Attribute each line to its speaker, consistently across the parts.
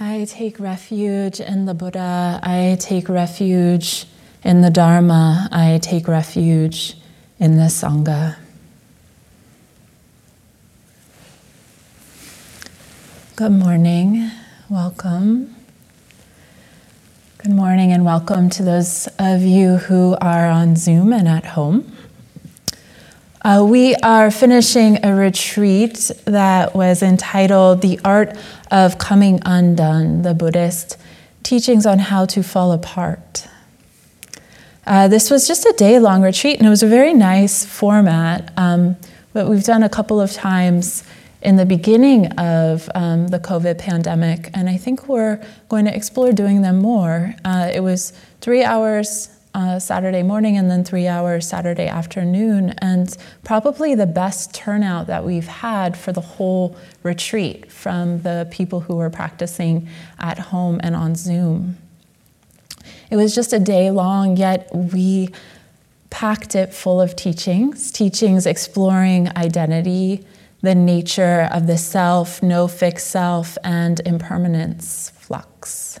Speaker 1: I take refuge in the Buddha. I take refuge in the Dharma. I take refuge in the Sangha. Good morning. Welcome. Good morning and welcome to those of you who are on Zoom and at home. Uh, we are finishing a retreat that was entitled The Art of Coming Undone, the Buddhist teachings on how to fall apart. Uh, this was just a day long retreat and it was a very nice format. Um, what we've done a couple of times in the beginning of um, the COVID pandemic, and I think we're going to explore doing them more. Uh, it was three hours uh, Saturday morning and then three hours Saturday afternoon, and probably the best turnout that we've had for the whole retreat from the people who were practicing at home and on Zoom. It was just a day long, yet we packed it full of teachings, teachings exploring identity, the nature of the self, no fixed self, and impermanence, flux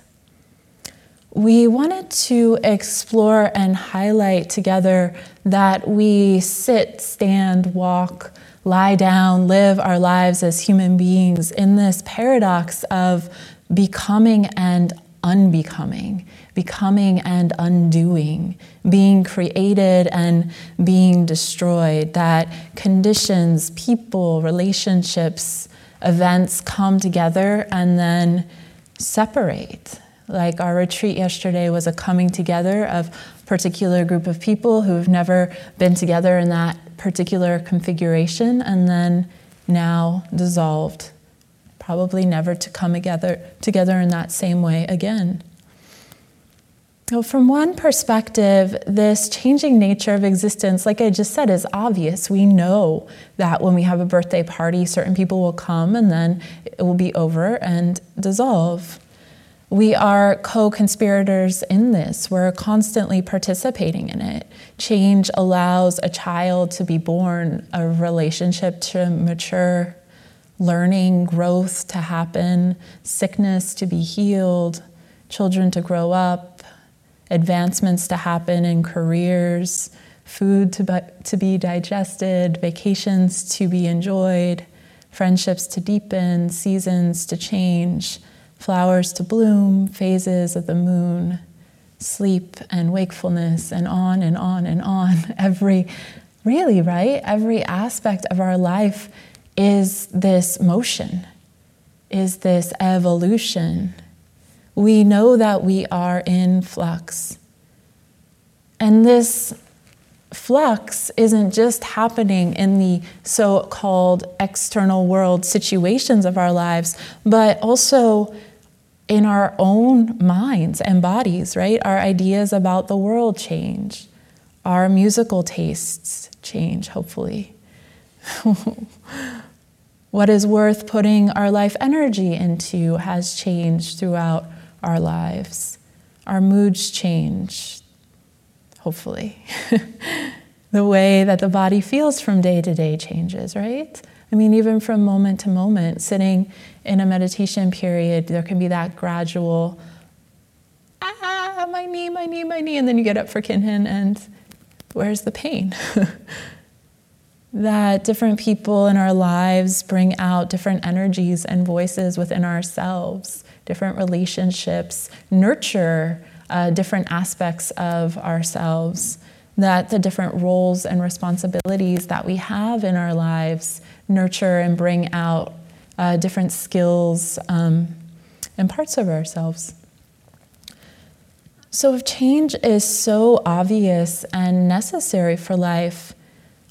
Speaker 1: we wanted to explore and highlight together that we sit, stand, walk, lie down, live our lives as human beings in this paradox of becoming and unbecoming, becoming and undoing, being created and being destroyed, that conditions, people, relationships, events come together and then separate like our retreat yesterday was a coming together of particular group of people who've never been together in that particular configuration and then now dissolved, probably never to come together, together in that same way again. So, from one perspective, this changing nature of existence, like I just said, is obvious. We know that when we have a birthday party, certain people will come and then it will be over and dissolve. We are co conspirators in this. We're constantly participating in it. Change allows a child to be born, a relationship to mature, learning, growth to happen, sickness to be healed, children to grow up, advancements to happen in careers, food to be, to be digested, vacations to be enjoyed, friendships to deepen, seasons to change flowers to bloom, phases of the moon, sleep and wakefulness, and on and on and on. Every, really, right? Every aspect of our life is this motion, is this evolution. We know that we are in flux. And this flux isn't just happening in the so called external world situations of our lives, but also in our own minds and bodies, right? Our ideas about the world change, our musical tastes change, hopefully. what is worth putting our life energy into has changed throughout our lives. Our moods change, hopefully. the way that the body feels from day to day changes, right? I mean, even from moment to moment, sitting in a meditation period, there can be that gradual, ah, my knee, my knee, my knee, and then you get up for kinhin, and where's the pain? that different people in our lives bring out different energies and voices within ourselves, different relationships, nurture uh, different aspects of ourselves, that the different roles and responsibilities that we have in our lives nurture and bring out uh, different skills um, and parts of ourselves. So, if change is so obvious and necessary for life,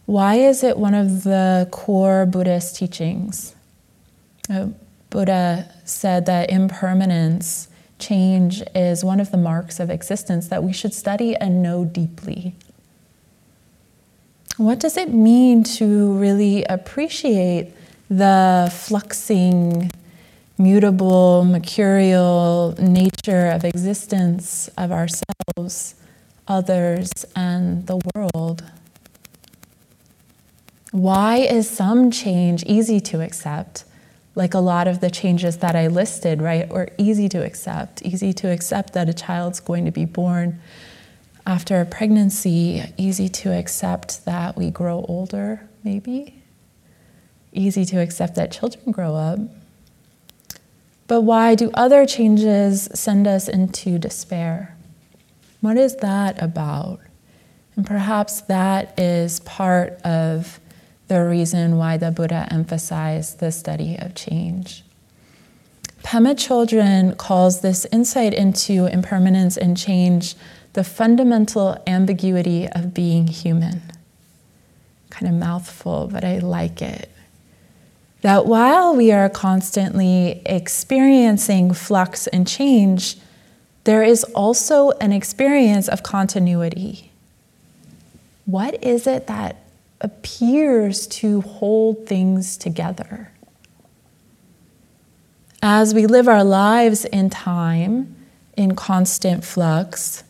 Speaker 1: why is it one of the core Buddhist teachings? Uh, Buddha said that impermanence, change, is one of the marks of existence that we should study and know deeply. What does it mean to really appreciate the fluxing, mutable, mercurial nature of existence of ourselves, others, and the world? Why is some change easy to accept, like a lot of the changes that I listed, right, are easy to accept. Easy to accept that a child's going to be born after a pregnancy, easy to accept that we grow older, maybe. Easy to accept that children grow up. But why do other changes send us into despair? What is that about? And perhaps that is part of the reason why the Buddha emphasized the study of change. Pema Chodron calls this insight into impermanence and change the fundamental ambiguity of being human. Kind of mouthful, but I like it that while we are constantly experiencing flux and change, there is also an experience of continuity. What is it that appears to hold things together? As we live our lives in time, in constant flux,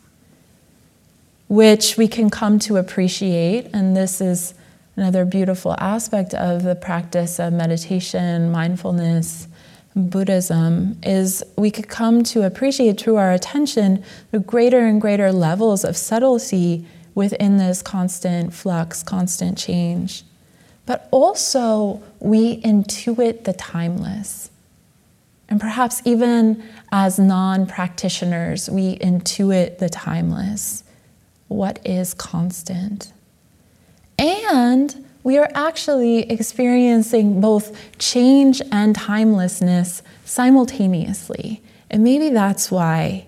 Speaker 1: which we can come to appreciate, and this is Another beautiful aspect of the practice of meditation, mindfulness, Buddhism is we could come to appreciate through our attention the greater and greater levels of subtlety within this constant flux, constant change. But also, we intuit the timeless. And perhaps even as non practitioners, we intuit the timeless. What is constant? And we are actually experiencing both change and timelessness simultaneously. And maybe that's why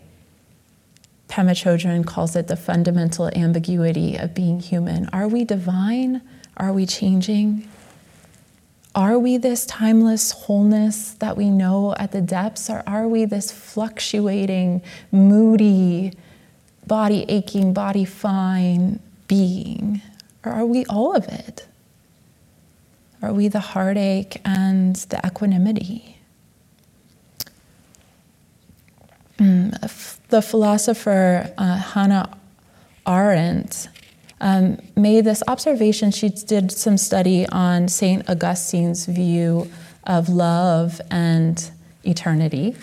Speaker 1: Pema Chodron calls it the fundamental ambiguity of being human. Are we divine? Are we changing? Are we this timeless wholeness that we know at the depths, or are we this fluctuating, moody, body aching, body fine being? Or are we all of it? Are we the heartache and the equanimity? Mm, the philosopher uh, Hannah Arendt um, made this observation. She did some study on St. Augustine's view of love and eternity.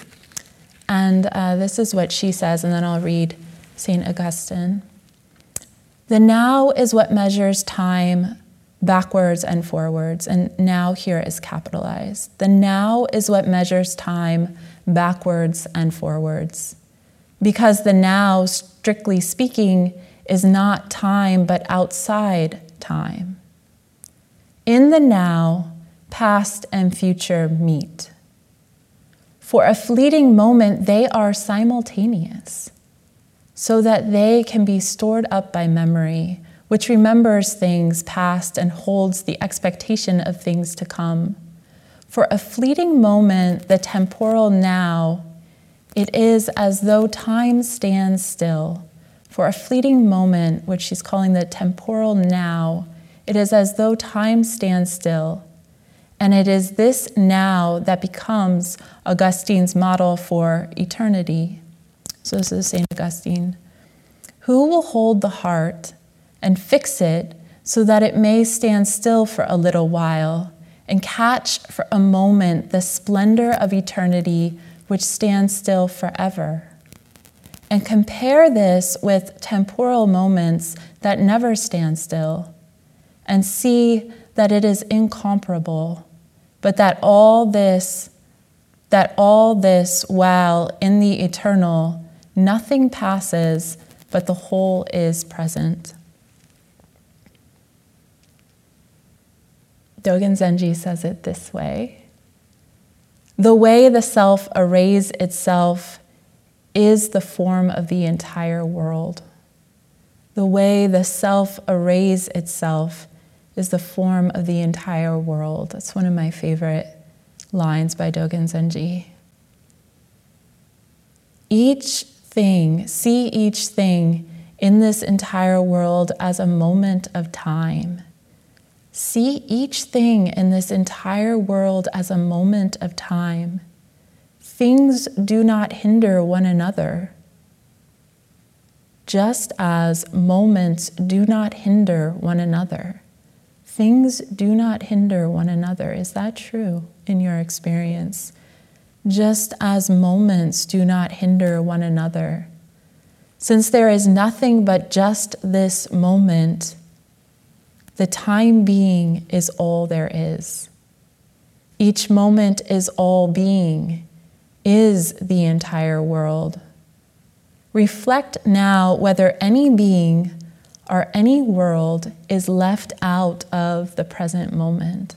Speaker 1: And uh, this is what she says, and then I'll read St. Augustine. The now is what measures time backwards and forwards, and now here is capitalized. The now is what measures time backwards and forwards. Because the now, strictly speaking, is not time but outside time. In the now, past and future meet. For a fleeting moment, they are simultaneous so that they can be stored up by memory, which remembers things past and holds the expectation of things to come. For a fleeting moment, the temporal now, it is as though time stands still. For a fleeting moment, which she's calling the temporal now, it is as though time stands still. And it is this now that becomes Augustine's model for eternity. So this is St. Augustine. Who will hold the heart and fix it so that it may stand still for a little while and catch for a moment the splendor of eternity which stands still forever? And compare this with temporal moments that never stand still and see that it is incomparable, but that all this that all this while in the eternal Nothing passes, but the whole is present. Dogen Zenji says it this way The way the self arrays itself is the form of the entire world. The way the self arrays itself is the form of the entire world. That's one of my favorite lines by Dogen Zenji. Each thing, see each thing in this entire world as a moment of time. See each thing in this entire world as a moment of time. Things do not hinder one another, just as moments do not hinder one another. things do not hinder one another. Is that true in your experience? Just as moments do not hinder one another. Since there is nothing but just this moment, the time being is all there is. Each moment is all being, is the entire world. Reflect now whether any being or any world is left out of the present moment.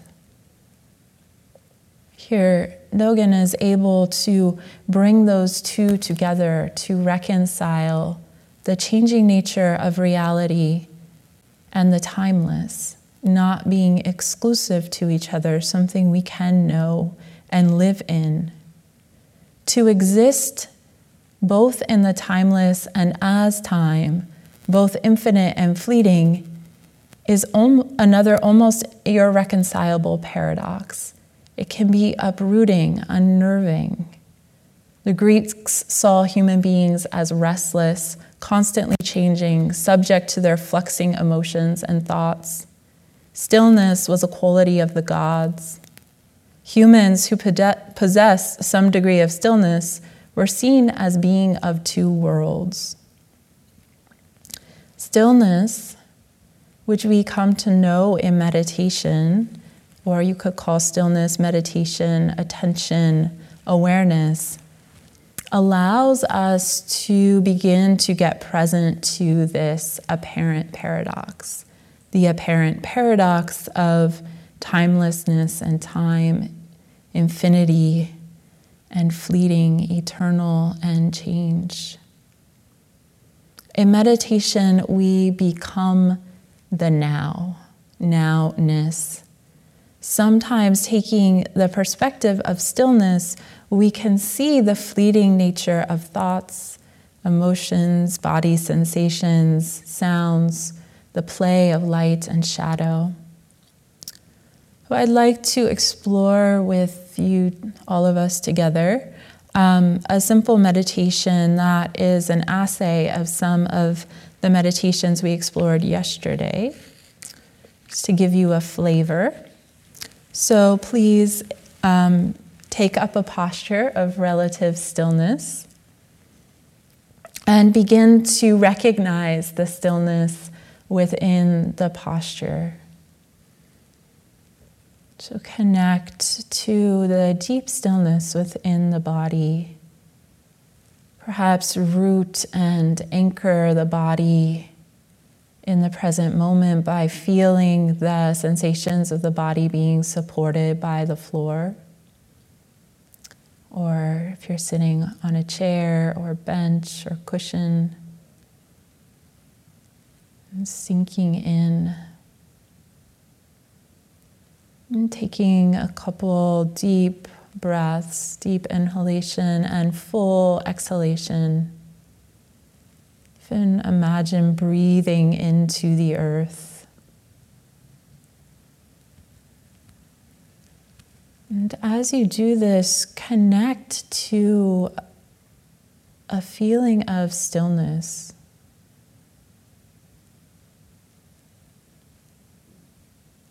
Speaker 1: Here, Dogen is able to bring those two together to reconcile the changing nature of reality and the timeless, not being exclusive to each other, something we can know and live in. To exist both in the timeless and as time, both infinite and fleeting, is om- another almost irreconcilable paradox. It can be uprooting, unnerving. The Greeks saw human beings as restless, constantly changing, subject to their fluxing emotions and thoughts. Stillness was a quality of the gods. Humans who possess some degree of stillness were seen as being of two worlds. Stillness, which we come to know in meditation, or you could call stillness meditation, attention, awareness, allows us to begin to get present to this apparent paradox. The apparent paradox of timelessness and time, infinity and fleeting, eternal and change. In meditation, we become the now, nowness. Sometimes taking the perspective of stillness, we can see the fleeting nature of thoughts, emotions, body sensations, sounds, the play of light and shadow. I'd like to explore with you, all of us together, um, a simple meditation that is an assay of some of the meditations we explored yesterday, just to give you a flavor. So please um, take up a posture of relative stillness and begin to recognize the stillness within the posture. So connect to the deep stillness within the body. Perhaps root and anchor the body in the present moment by feeling the sensations of the body being supported by the floor or if you're sitting on a chair or bench or cushion, sinking in. And taking a couple deep breaths, deep inhalation and full exhalation. Even imagine breathing into the earth. And as you do this, connect to a feeling of stillness.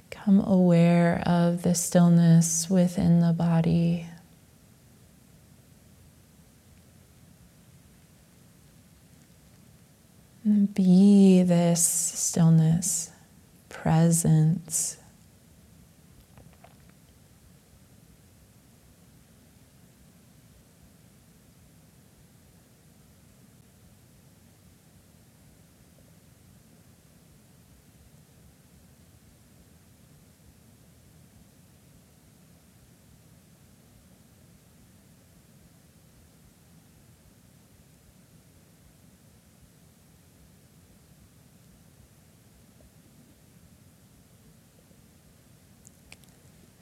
Speaker 1: Become aware of the stillness within the body. And be this stillness, presence.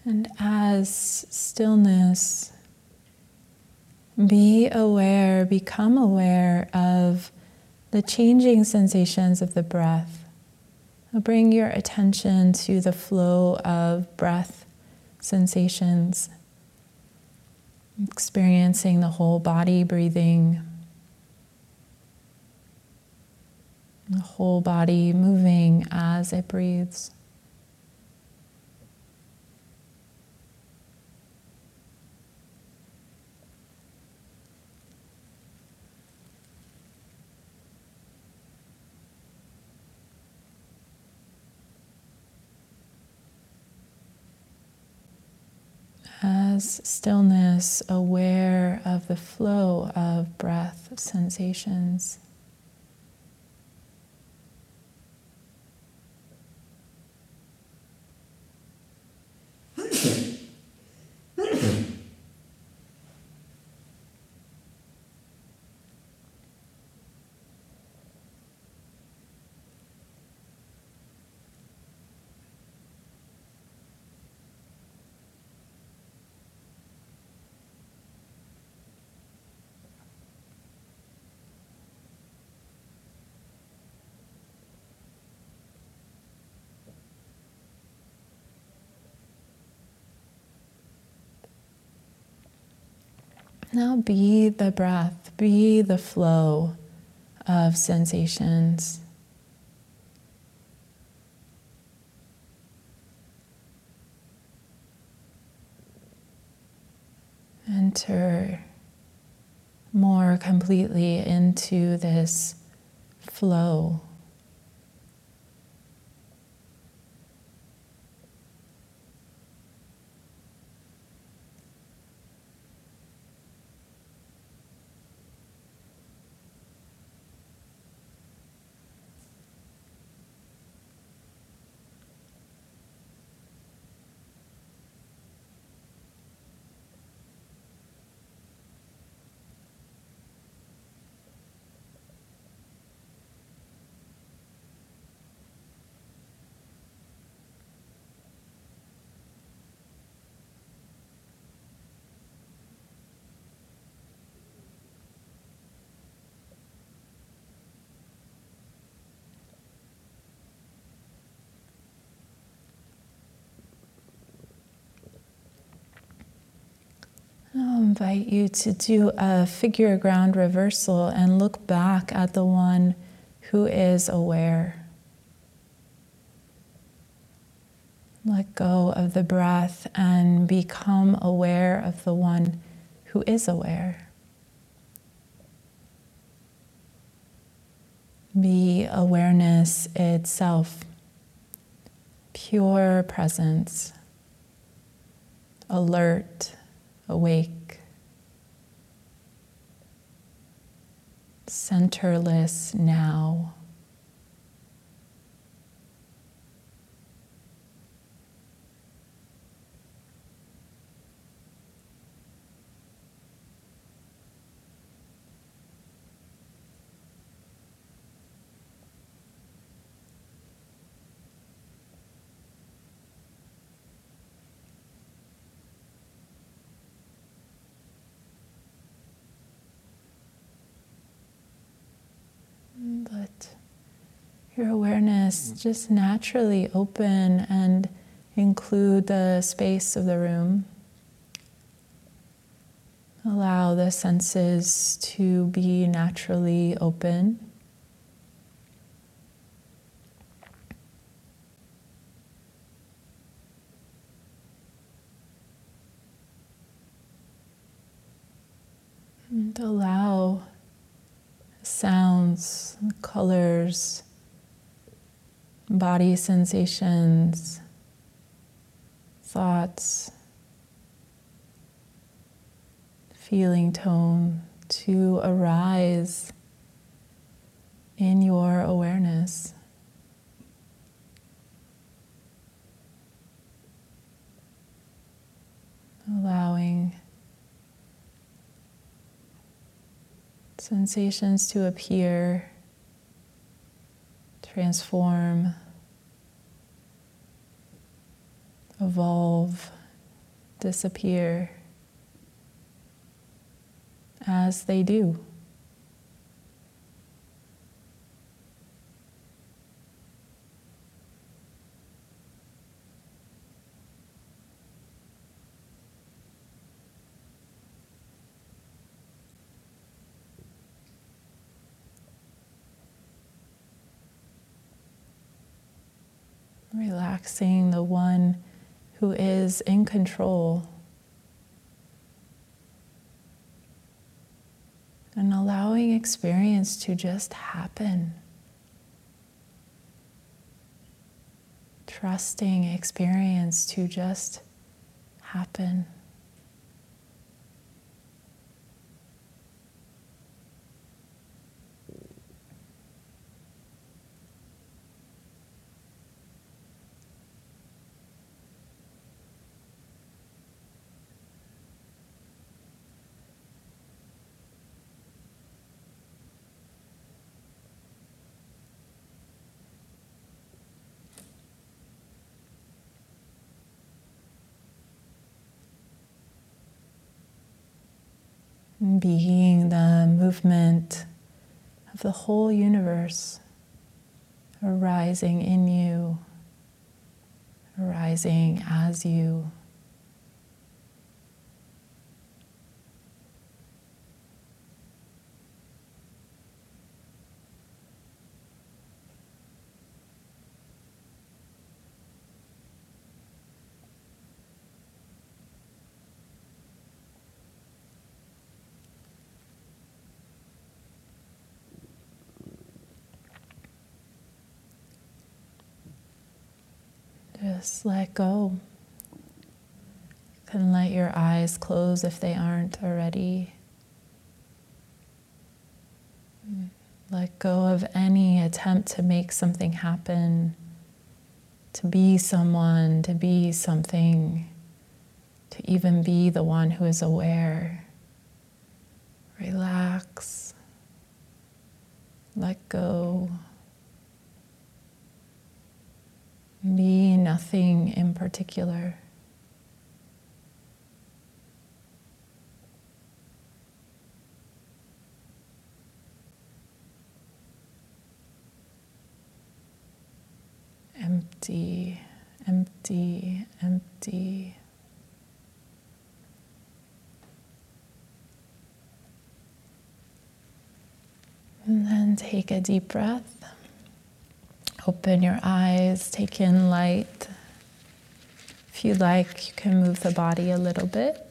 Speaker 1: And as stillness, be aware, become aware of the changing sensations of the breath. Bring your attention to the flow of breath sensations, experiencing the whole body breathing, the whole body moving as it breathes. Stillness, aware of the flow of breath sensations. Now be the breath, be the flow of sensations. Enter more completely into this flow. I'll invite you to do a figure ground reversal and look back at the one who is aware. Let go of the breath and become aware of the one who is aware. Be awareness itself, pure presence, alert awake, centerless now. Your awareness just naturally open and include the space of the room. Allow the senses to be naturally open. And allow sounds, colors, body sensations, thoughts, feeling tone to arise in your awareness. Allowing sensations to appear transform, evolve, disappear as they do. Relaxing the one who is in control. And allowing experience to just happen. Trusting experience to just happen. Being the movement of the whole universe arising in you, arising as you. Just let go. You can let your eyes close if they aren't already. Let go of any attempt to make something happen, to be someone, to be something, to even be the one who is aware. Relax. Let go. Be nothing in particular. Empty, empty, empty. And then take a deep breath. Open your eyes, take in light. If you like, you can move the body a little bit.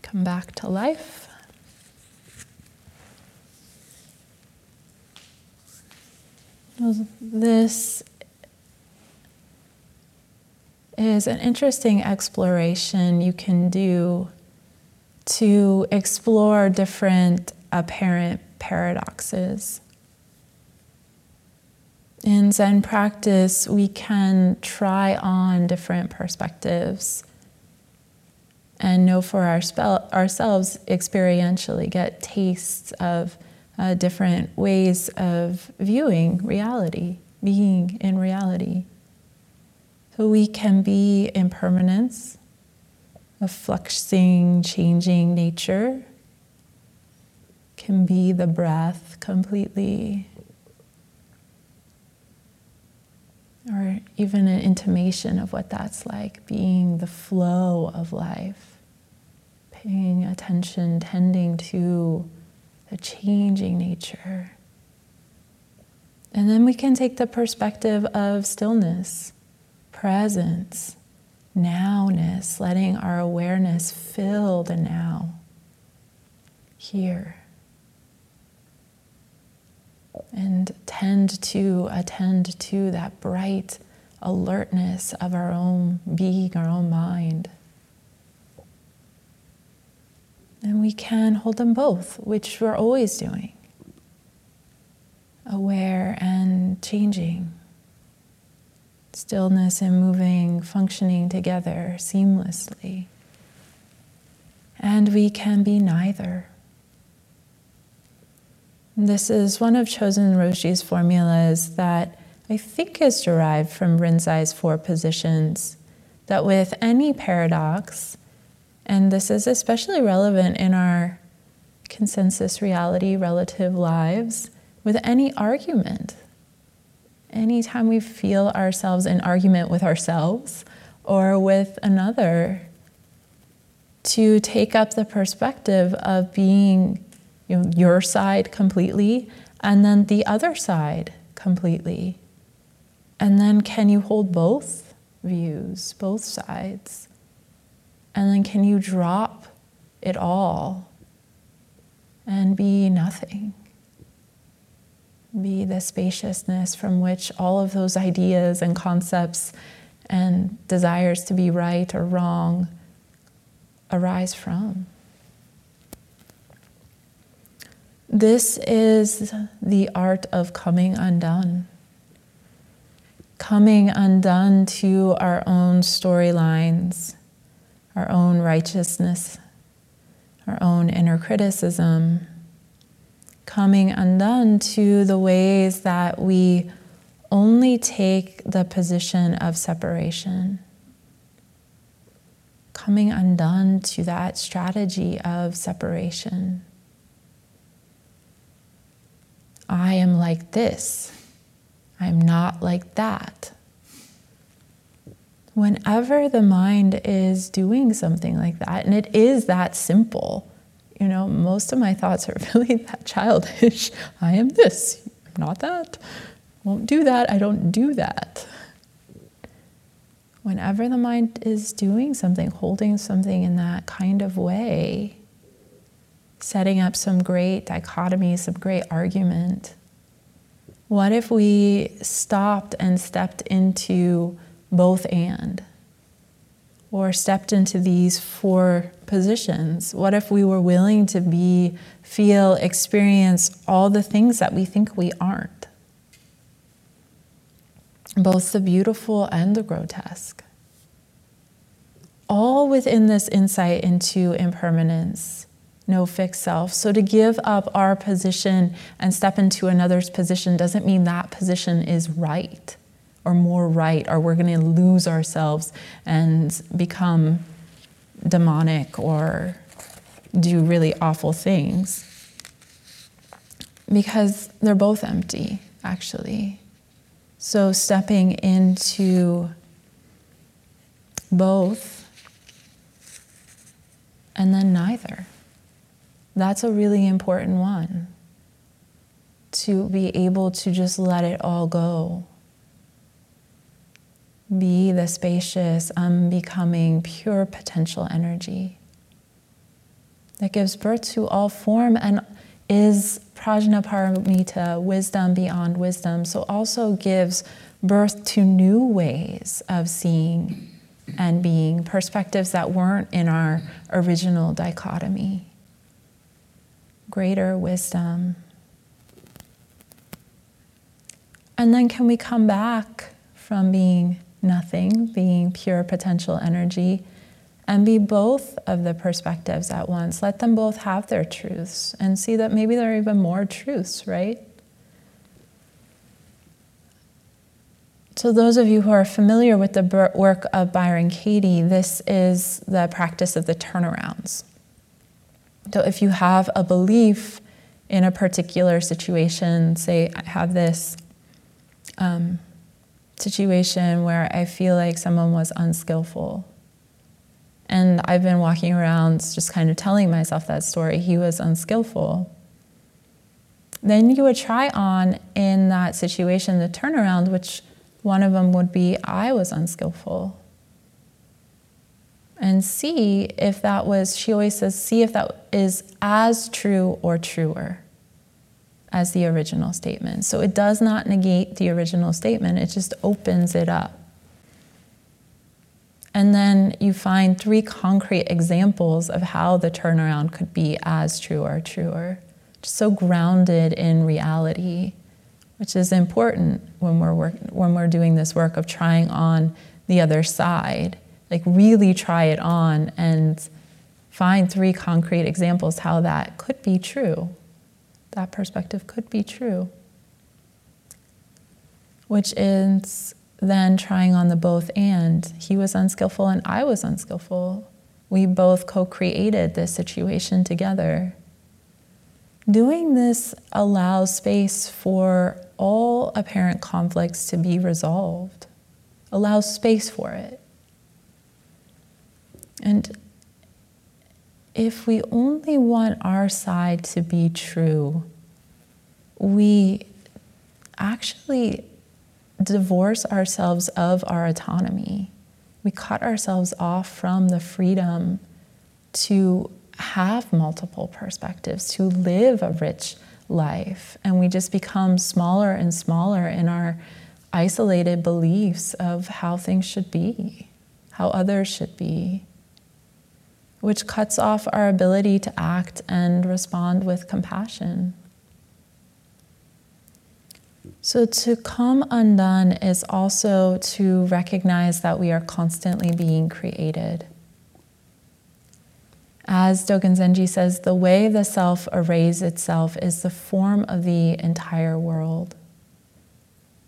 Speaker 1: Come back to life. This is an interesting exploration you can do to explore different apparent paradoxes in Zen practice, we can try on different perspectives and know for our spell, ourselves experientially, get tastes of uh, different ways of viewing reality, being in reality. So we can be impermanence, a fluxing, changing nature, can be the breath completely or even an intimation of what that's like, being the flow of life, paying attention, tending to the changing nature. And then we can take the perspective of stillness, presence, nowness, letting our awareness fill the now, here and tend to attend to that bright alertness of our own being, our own mind. And we can hold them both, which we're always doing aware and changing, stillness and moving, functioning together seamlessly. And we can be neither. This is one of Chozen Roshi's formulas that I think is derived from Rinzai's four positions. That with any paradox, and this is especially relevant in our consensus reality relative lives, with any argument, anytime we feel ourselves in argument with ourselves or with another, to take up the perspective of being you know, your side completely and then the other side completely. And then can you hold both views, both sides? And then can you drop it all and be nothing? Be the spaciousness from which all of those ideas and concepts and desires to be right or wrong arise from. This is the art of coming undone. Coming undone to our own storylines, our own righteousness, our own inner criticism. Coming undone to the ways that we only take the position of separation. coming undone to that strategy of separation. I am like this. I'm not like that. Whenever the mind is doing something like that, and it is that simple, you know, most of my thoughts are really that childish. I am this, I'm not that. Won't do that, I don't do that. Whenever the mind is doing something, holding something in that kind of way, setting up some great dichotomy, some great argument, what if we stopped and stepped into both and? Or stepped into these four positions? What if we were willing to be, feel, experience all the things that we think we aren't? Both the beautiful and the grotesque. All within this insight into impermanence no fixed self. So to give up our position and step into another's position doesn't mean that position is right or more right, or we're going to lose ourselves and become demonic or do really awful things. Because they're both empty, actually. So stepping into both and then neither. That's a really important one. To be able to just let it all go. Be the spacious, unbecoming, pure potential energy that gives birth to all form and is prajnaparamita, wisdom beyond wisdom. So also gives birth to new ways of seeing and being, perspectives that weren't in our original dichotomy greater wisdom. And then, can we come back from being nothing, being pure potential energy, and be both of the perspectives at once? Let them both have their truths and see that maybe there are even more truths, right? So, those of you who are familiar with the work of Byron Katie, this is the practice of the turnarounds. So if you have a belief in a particular situation, say I have this um, situation where I feel like someone was unskillful. And I've been walking around just kind of telling myself that story. He was unskillful. Then you would try on in that situation the turnaround, which one of them would be I was unskillful and see if that was, she always says, see if that is as true or truer as the original statement. So it does not negate the original statement, it just opens it up. And then you find three concrete examples of how the turnaround could be as true or truer. Just so grounded in reality, which is important when we're, work, when we're doing this work of trying on the other side like really try it on and find three concrete examples how that could be true. That perspective could be true. Which is then trying on the both and. He was unskillful and I was unskillful. We both co created this situation together. Doing this allows space for all apparent conflicts to be resolved, allows space for it. And if we only want our side to be true, we actually divorce ourselves of our autonomy. We cut ourselves off from the freedom to have multiple perspectives, to live a rich life. And we just become smaller and smaller in our isolated beliefs of how things should be, how others should be which cuts off our ability to act and respond with compassion. So, to come undone is also to recognize that we are constantly being created. As Dogen Zenji says, the way the self arrays itself is the form of the entire world.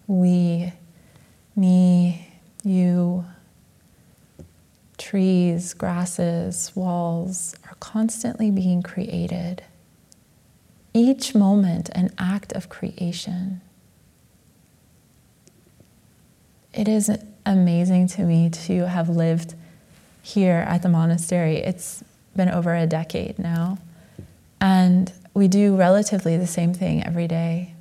Speaker 1: We, me, you, trees, grasses, walls are constantly being created. Each moment, an act of creation. It is amazing to me to have lived here at the monastery. It's been over a decade now. And we do relatively the same thing every day.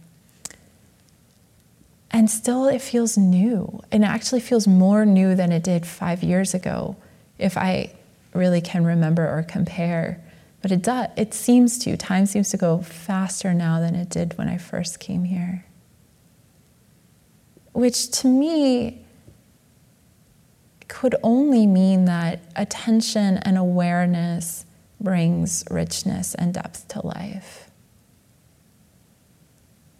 Speaker 1: And still, it feels new. And it actually feels more new than it did five years ago, if I really can remember or compare. But it does, it seems to, time seems to go faster now than it did when I first came here. Which to me could only mean that attention and awareness brings richness and depth to life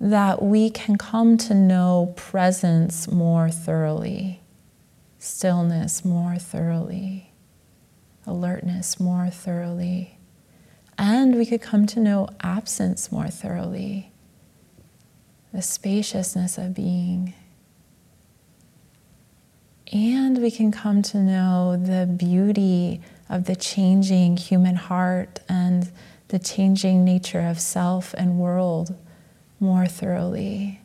Speaker 1: that we can come to know presence more thoroughly, stillness more thoroughly, alertness more thoroughly, and we could come to know absence more thoroughly, the spaciousness of being. And we can come to know the beauty of the changing human heart and the changing nature of self and world more thoroughly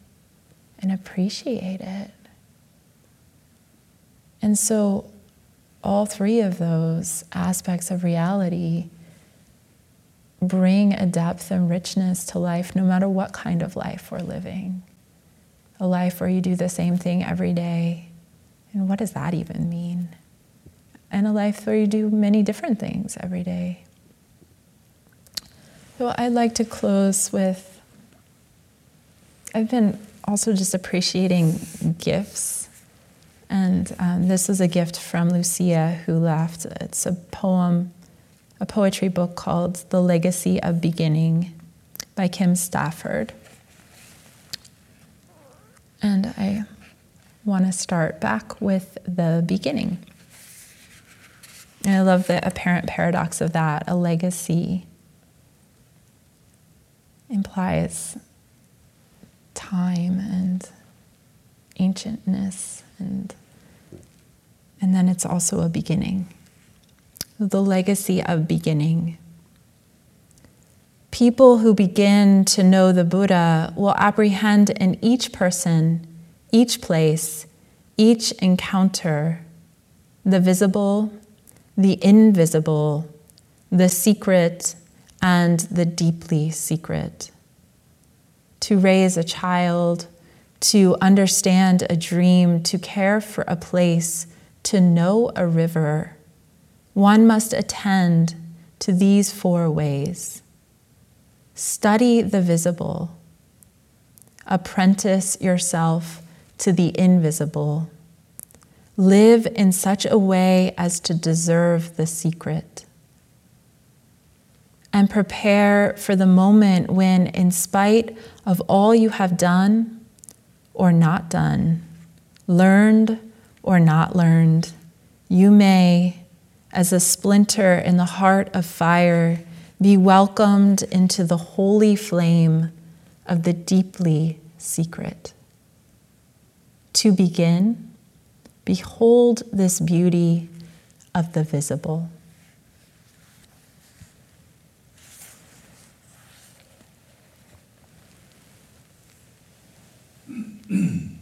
Speaker 1: and appreciate it. And so, all three of those aspects of reality bring a depth and richness to life, no matter what kind of life we're living. A life where you do the same thing every day. And what does that even mean? And a life where you do many different things every day. So I'd like to close with I've been also just appreciating gifts. And um, this is a gift from Lucia, who left. It's a poem, a poetry book called The Legacy of Beginning by Kim Stafford. And I want to start back with the beginning. And I love the apparent paradox of that. A legacy implies time and ancientness and and then it's also a beginning. The legacy of beginning. People who begin to know the buddha will apprehend in each person each place each encounter the visible the invisible the secret and the deeply secret. To raise a child, to understand a dream, to care for a place, to know a river, one must attend to these four ways. Study the visible, apprentice yourself to the invisible, live in such a way as to deserve the secret. And prepare for the moment when, in spite of all you have done or not done, learned or not learned, you may, as a splinter in the heart of fire, be welcomed into the holy flame of the deeply secret. To begin, behold this beauty of the visible. 嗯